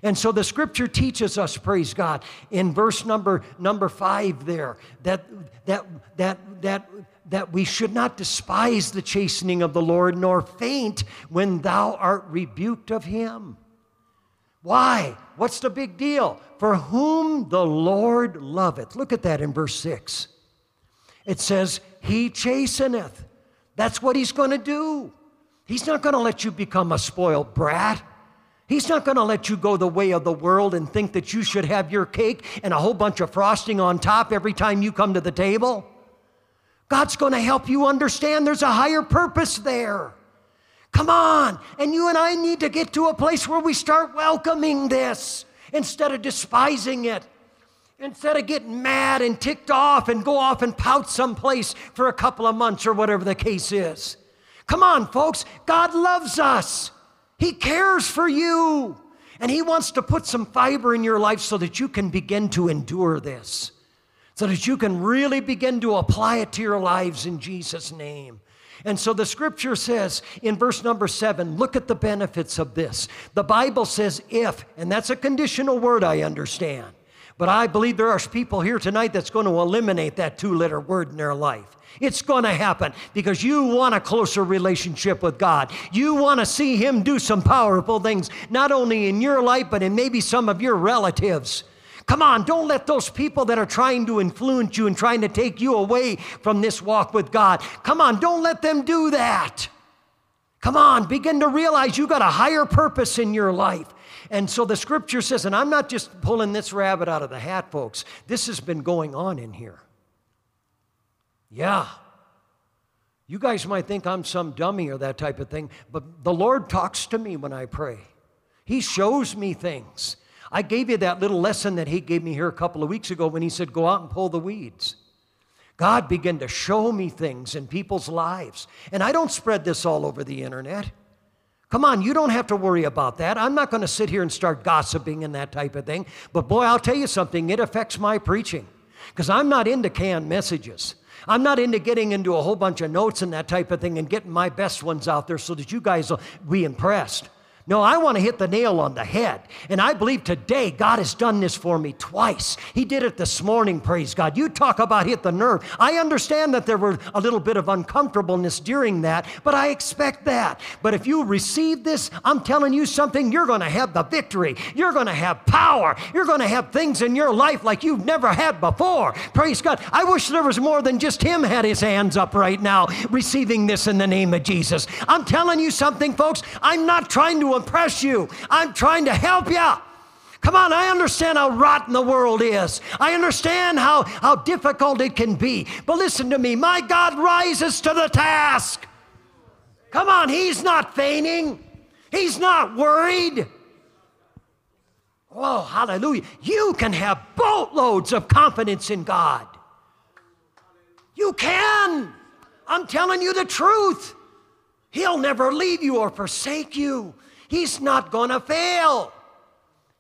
And so the scripture teaches us, praise God, in verse number number five there, that that that that that we should not despise the chastening of the Lord, nor faint when thou art rebuked of him. Why? What's the big deal? For whom the Lord loveth. Look at that in verse 6. It says, He chasteneth. That's what He's going to do. He's not going to let you become a spoiled brat. He's not going to let you go the way of the world and think that you should have your cake and a whole bunch of frosting on top every time you come to the table. God's going to help you understand there's a higher purpose there. Come on. And you and I need to get to a place where we start welcoming this instead of despising it. Instead of getting mad and ticked off and go off and pout someplace for a couple of months or whatever the case is. Come on, folks. God loves us. He cares for you. And He wants to put some fiber in your life so that you can begin to endure this so that you can really begin to apply it to your lives in Jesus' name. And so the scripture says in verse number seven, look at the benefits of this. The Bible says if, and that's a conditional word, I understand. But I believe there are people here tonight that's going to eliminate that two letter word in their life. It's going to happen because you want a closer relationship with God. You want to see Him do some powerful things, not only in your life, but in maybe some of your relatives. Come on, don't let those people that are trying to influence you and trying to take you away from this walk with God, come on, don't let them do that. Come on, begin to realize you've got a higher purpose in your life. And so the scripture says, and I'm not just pulling this rabbit out of the hat, folks, this has been going on in here. Yeah. You guys might think I'm some dummy or that type of thing, but the Lord talks to me when I pray. He shows me things. I gave you that little lesson that he gave me here a couple of weeks ago when he said, Go out and pull the weeds. God began to show me things in people's lives. And I don't spread this all over the internet. Come on, you don't have to worry about that. I'm not going to sit here and start gossiping and that type of thing. But boy, I'll tell you something, it affects my preaching because I'm not into canned messages. I'm not into getting into a whole bunch of notes and that type of thing and getting my best ones out there so that you guys will be impressed. No, I want to hit the nail on the head. And I believe today God has done this for me twice. He did it this morning, praise God. You talk about hit the nerve. I understand that there were a little bit of uncomfortableness during that, but I expect that. But if you receive this, I'm telling you something, you're going to have the victory. You're going to have power. You're going to have things in your life like you've never had before. Praise God. I wish there was more than just him had his hands up right now receiving this in the name of Jesus. I'm telling you something, folks. I'm not trying to impress you. I'm trying to help you. Come on, I understand how rotten the world is. I understand how, how difficult it can be. But listen to me, my God rises to the task. Come on, He's not feigning, He's not worried. Oh, hallelujah. You can have boatloads of confidence in God. You can. I'm telling you the truth. He'll never leave you or forsake you. He's not going to fail.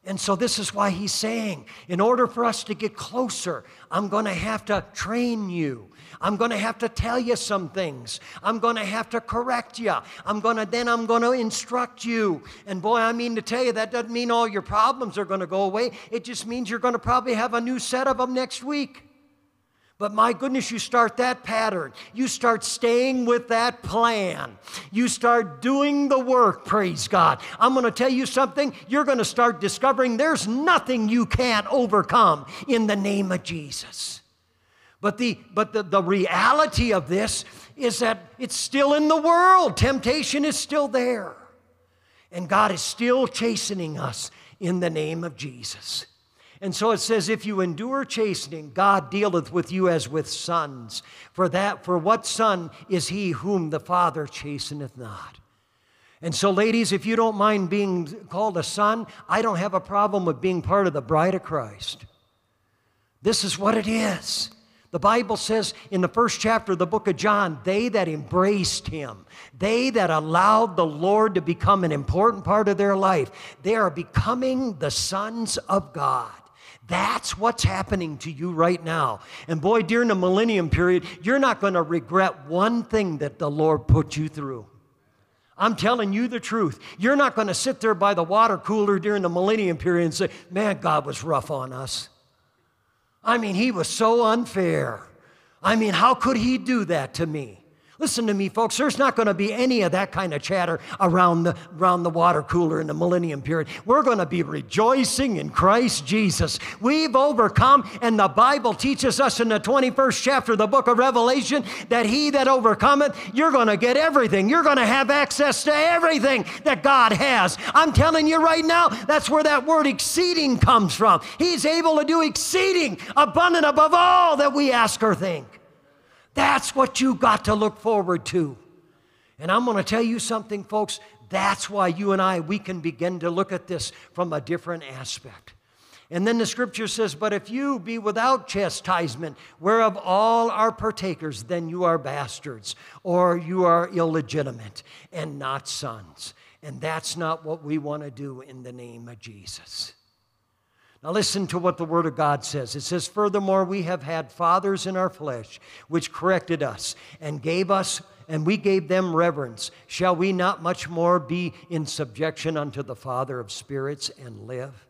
And so, this is why he's saying, in order for us to get closer, I'm going to have to train you. I'm going to have to tell you some things. I'm going to have to correct you. I'm going to then I'm going to instruct you. And boy, I mean to tell you that doesn't mean all your problems are going to go away. It just means you're going to probably have a new set of them next week. But my goodness, you start that pattern. You start staying with that plan. You start doing the work, praise God. I'm going to tell you something. You're going to start discovering there's nothing you can't overcome in the name of Jesus. But the, but the, the reality of this is that it's still in the world. Temptation is still there. And God is still chastening us in the name of Jesus. And so it says, if you endure chastening, God dealeth with you as with sons. For that, for what son is he whom the Father chasteneth not? And so, ladies, if you don't mind being called a son, I don't have a problem with being part of the bride of Christ. This is what it is. The Bible says in the first chapter of the book of John, they that embraced him, they that allowed the Lord to become an important part of their life, they are becoming the sons of God. That's what's happening to you right now. And boy, during the millennium period, you're not going to regret one thing that the Lord put you through. I'm telling you the truth. You're not going to sit there by the water cooler during the millennium period and say, man, God was rough on us. I mean, he was so unfair. I mean, how could he do that to me? Listen to me, folks. There's not going to be any of that kind of chatter around the, around the water cooler in the millennium period. We're going to be rejoicing in Christ Jesus. We've overcome, and the Bible teaches us in the 21st chapter of the book of Revelation that he that overcometh, you're going to get everything. You're going to have access to everything that God has. I'm telling you right now, that's where that word exceeding comes from. He's able to do exceeding, abundant above all that we ask or think. That's what you got to look forward to. And I'm going to tell you something, folks. That's why you and I, we can begin to look at this from a different aspect. And then the scripture says, But if you be without chastisement, whereof all are partakers, then you are bastards, or you are illegitimate and not sons. And that's not what we want to do in the name of Jesus. Now, listen to what the Word of God says. It says, Furthermore, we have had fathers in our flesh, which corrected us and gave us, and we gave them reverence. Shall we not much more be in subjection unto the Father of spirits and live?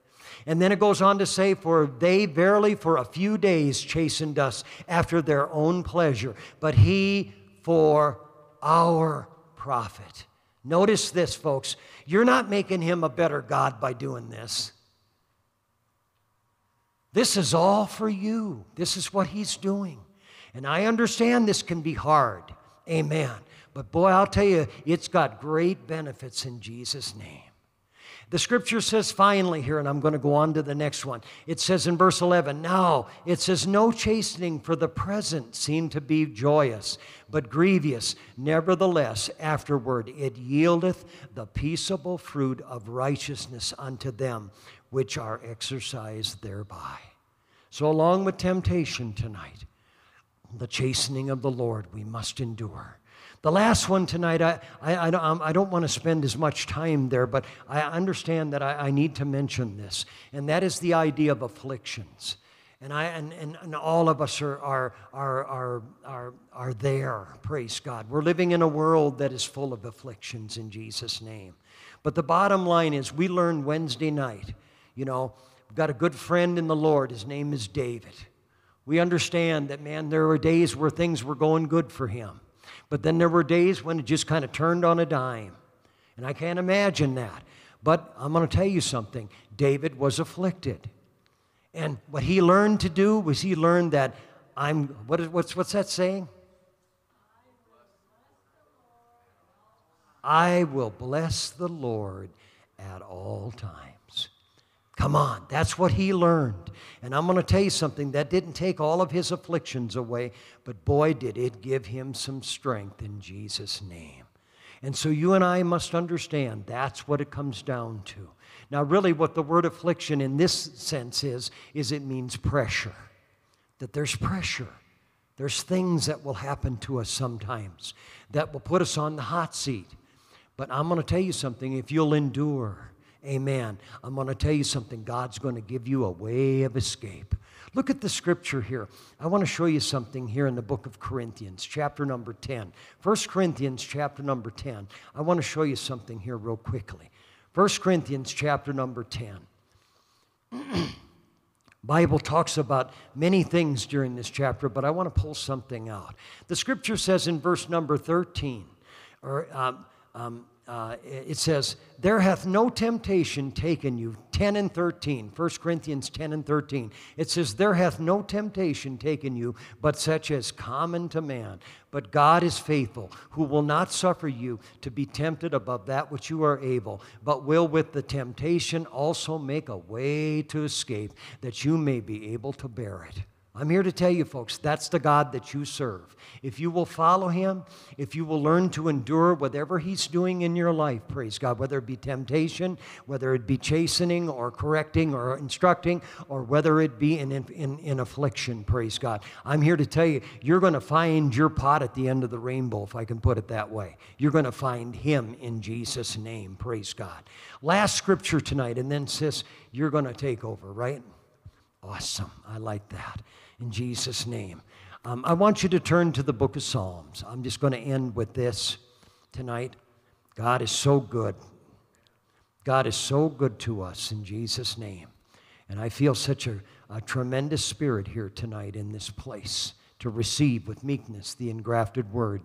And then it goes on to say, For they verily for a few days chastened us after their own pleasure, but he for our profit. Notice this, folks. You're not making him a better God by doing this. This is all for you. This is what He's doing. And I understand this can be hard. Amen. But boy, I'll tell you, it's got great benefits in Jesus' name. The scripture says finally here, and I'm going to go on to the next one. It says in verse 11, Now it says, No chastening for the present seemed to be joyous, but grievous. Nevertheless, afterward it yieldeth the peaceable fruit of righteousness unto them which are exercised thereby. So, along with temptation tonight, the chastening of the Lord we must endure. The last one tonight, I, I, I, don't, um, I don't want to spend as much time there, but I understand that I, I need to mention this, and that is the idea of afflictions. And, I, and, and, and all of us are, are, are, are, are, are there, praise God. We're living in a world that is full of afflictions in Jesus' name. But the bottom line is, we learned Wednesday night you know, we've got a good friend in the Lord. His name is David. We understand that, man, there were days where things were going good for him. But then there were days when it just kind of turned on a dime. And I can't imagine that. But I'm going to tell you something David was afflicted. And what he learned to do was he learned that I'm, what is, what's, what's that saying? I will bless the Lord at all times. Come on, that's what he learned. And I'm going to tell you something that didn't take all of his afflictions away, but boy, did it give him some strength in Jesus' name. And so you and I must understand that's what it comes down to. Now, really, what the word affliction in this sense is, is it means pressure. That there's pressure. There's things that will happen to us sometimes that will put us on the hot seat. But I'm going to tell you something if you'll endure, Amen. I'm going to tell you something. God's going to give you a way of escape. Look at the scripture here. I want to show you something here in the book of Corinthians, chapter number 10. 1 Corinthians, chapter number 10. I want to show you something here real quickly. 1 Corinthians, chapter number 10. Bible talks about many things during this chapter, but I want to pull something out. The scripture says in verse number 13, or um, um, uh, it says, There hath no temptation taken you. 10 and 13, 1 Corinthians 10 and 13. It says, There hath no temptation taken you, but such as common to man. But God is faithful, who will not suffer you to be tempted above that which you are able, but will with the temptation also make a way to escape, that you may be able to bear it. I'm here to tell you, folks, that's the God that you serve. If you will follow Him, if you will learn to endure whatever He's doing in your life, praise God, whether it be temptation, whether it be chastening or correcting or instructing, or whether it be in, in, in affliction, praise God. I'm here to tell you, you're going to find your pot at the end of the rainbow, if I can put it that way. You're going to find Him in Jesus' name, praise God. Last scripture tonight, and then, sis, you're going to take over, right? Awesome. I like that in Jesus' name. Um, I want you to turn to the book of Psalms. I'm just going to end with this tonight. God is so good. God is so good to us in Jesus' name. And I feel such a, a tremendous spirit here tonight in this place to receive with meekness the engrafted word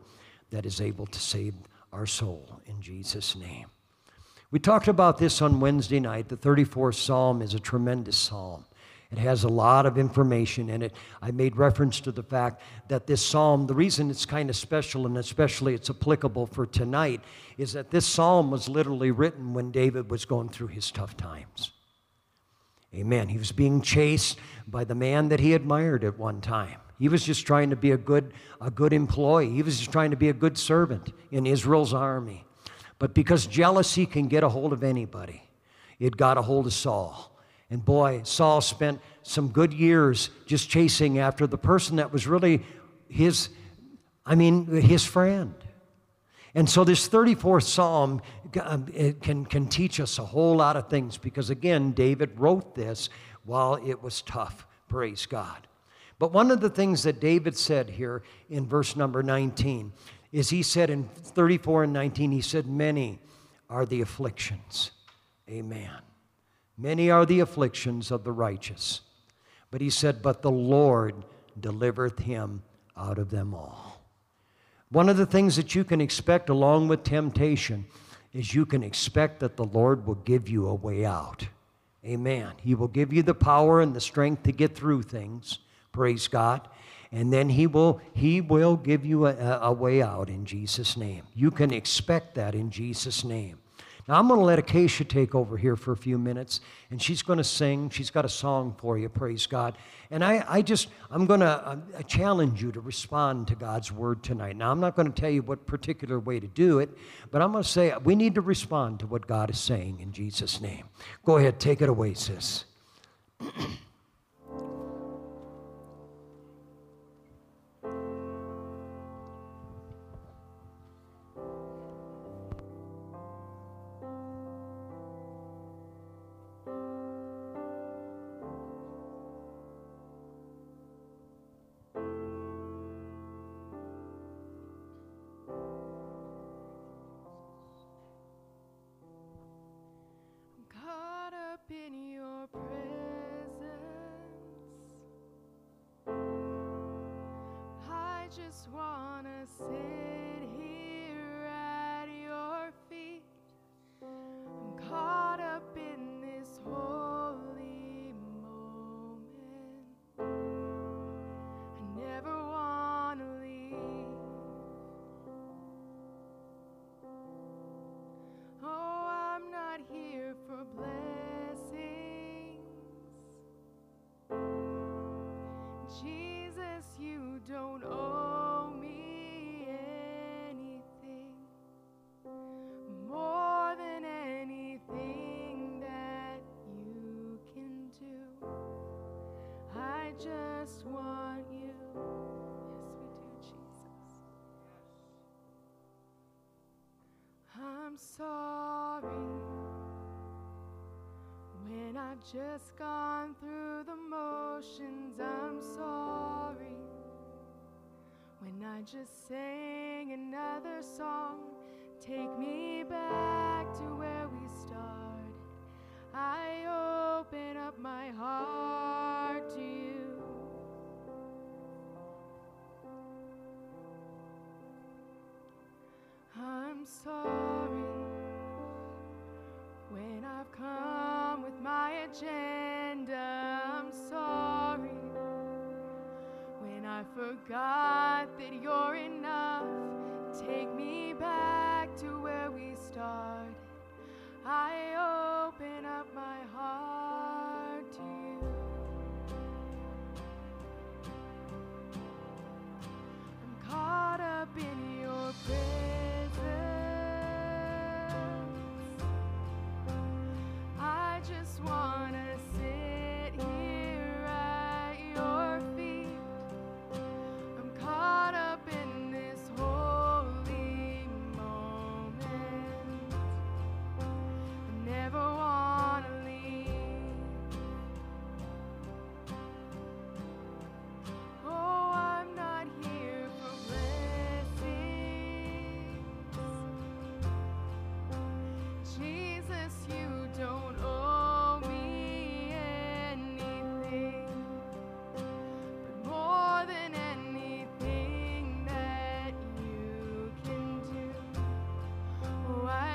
that is able to save our soul in Jesus' name. We talked about this on Wednesday night. The 34th Psalm is a tremendous psalm. It has a lot of information in it. I made reference to the fact that this psalm, the reason it's kind of special and especially it's applicable for tonight, is that this psalm was literally written when David was going through his tough times. Amen. He was being chased by the man that he admired at one time. He was just trying to be a good, a good employee. He was just trying to be a good servant in Israel's army. But because jealousy can get a hold of anybody, it got a hold of Saul. And boy, Saul spent some good years just chasing after the person that was really his, I mean, his friend. And so this 34th Psalm um, can, can teach us a whole lot of things because, again, David wrote this while it was tough. Praise God. But one of the things that David said here in verse number 19 is he said in 34 and 19, he said, Many are the afflictions. Amen. Many are the afflictions of the righteous. But he said, But the Lord delivereth him out of them all. One of the things that you can expect along with temptation is you can expect that the Lord will give you a way out. Amen. He will give you the power and the strength to get through things. Praise God. And then he will, he will give you a, a way out in Jesus' name. You can expect that in Jesus' name. Now, I'm going to let Acacia take over here for a few minutes, and she's going to sing. She's got a song for you, praise God. And I, I just, I'm going to uh, challenge you to respond to God's word tonight. Now, I'm not going to tell you what particular way to do it, but I'm going to say we need to respond to what God is saying in Jesus' name. Go ahead, take it away, sis. just gone through the motions, I'm sorry. When I just sang another song, take me back forgot that you're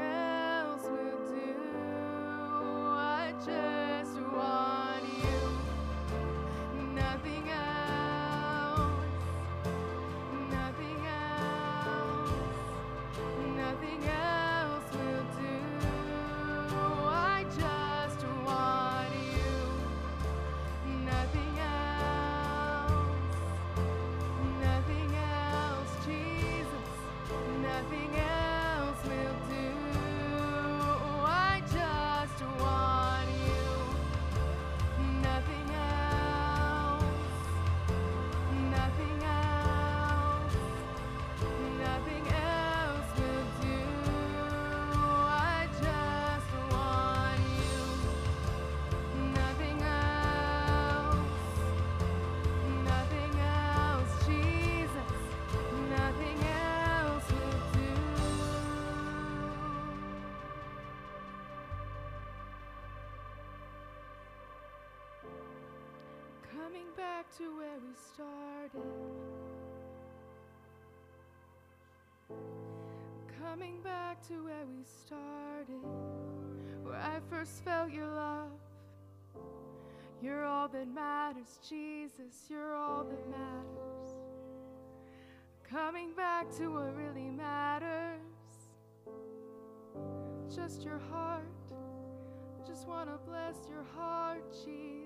else will do. I just back to where we started. Coming back to where we started, where I first felt your love. You're all that matters, Jesus, you're all that matters. Coming back to what really matters, just your heart. Just want to bless your heart, Jesus.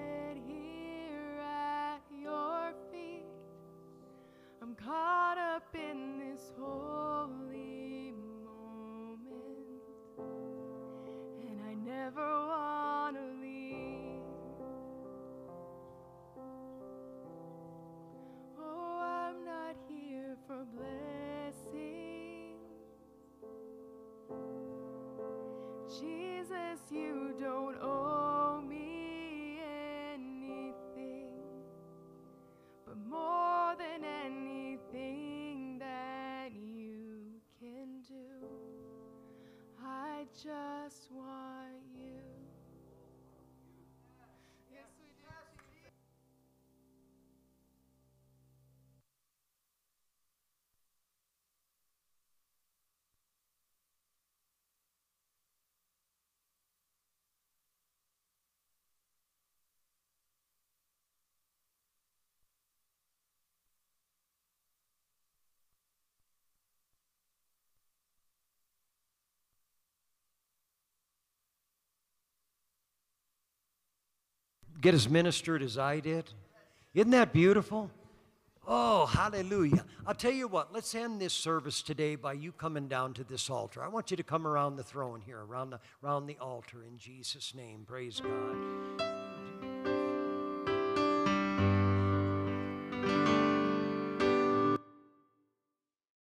miss you. get as ministered as I did? Isn't that beautiful? Oh, hallelujah. I'll tell you what, let's end this service today by you coming down to this altar. I want you to come around the throne here, around the, around the altar in Jesus' name. Praise God.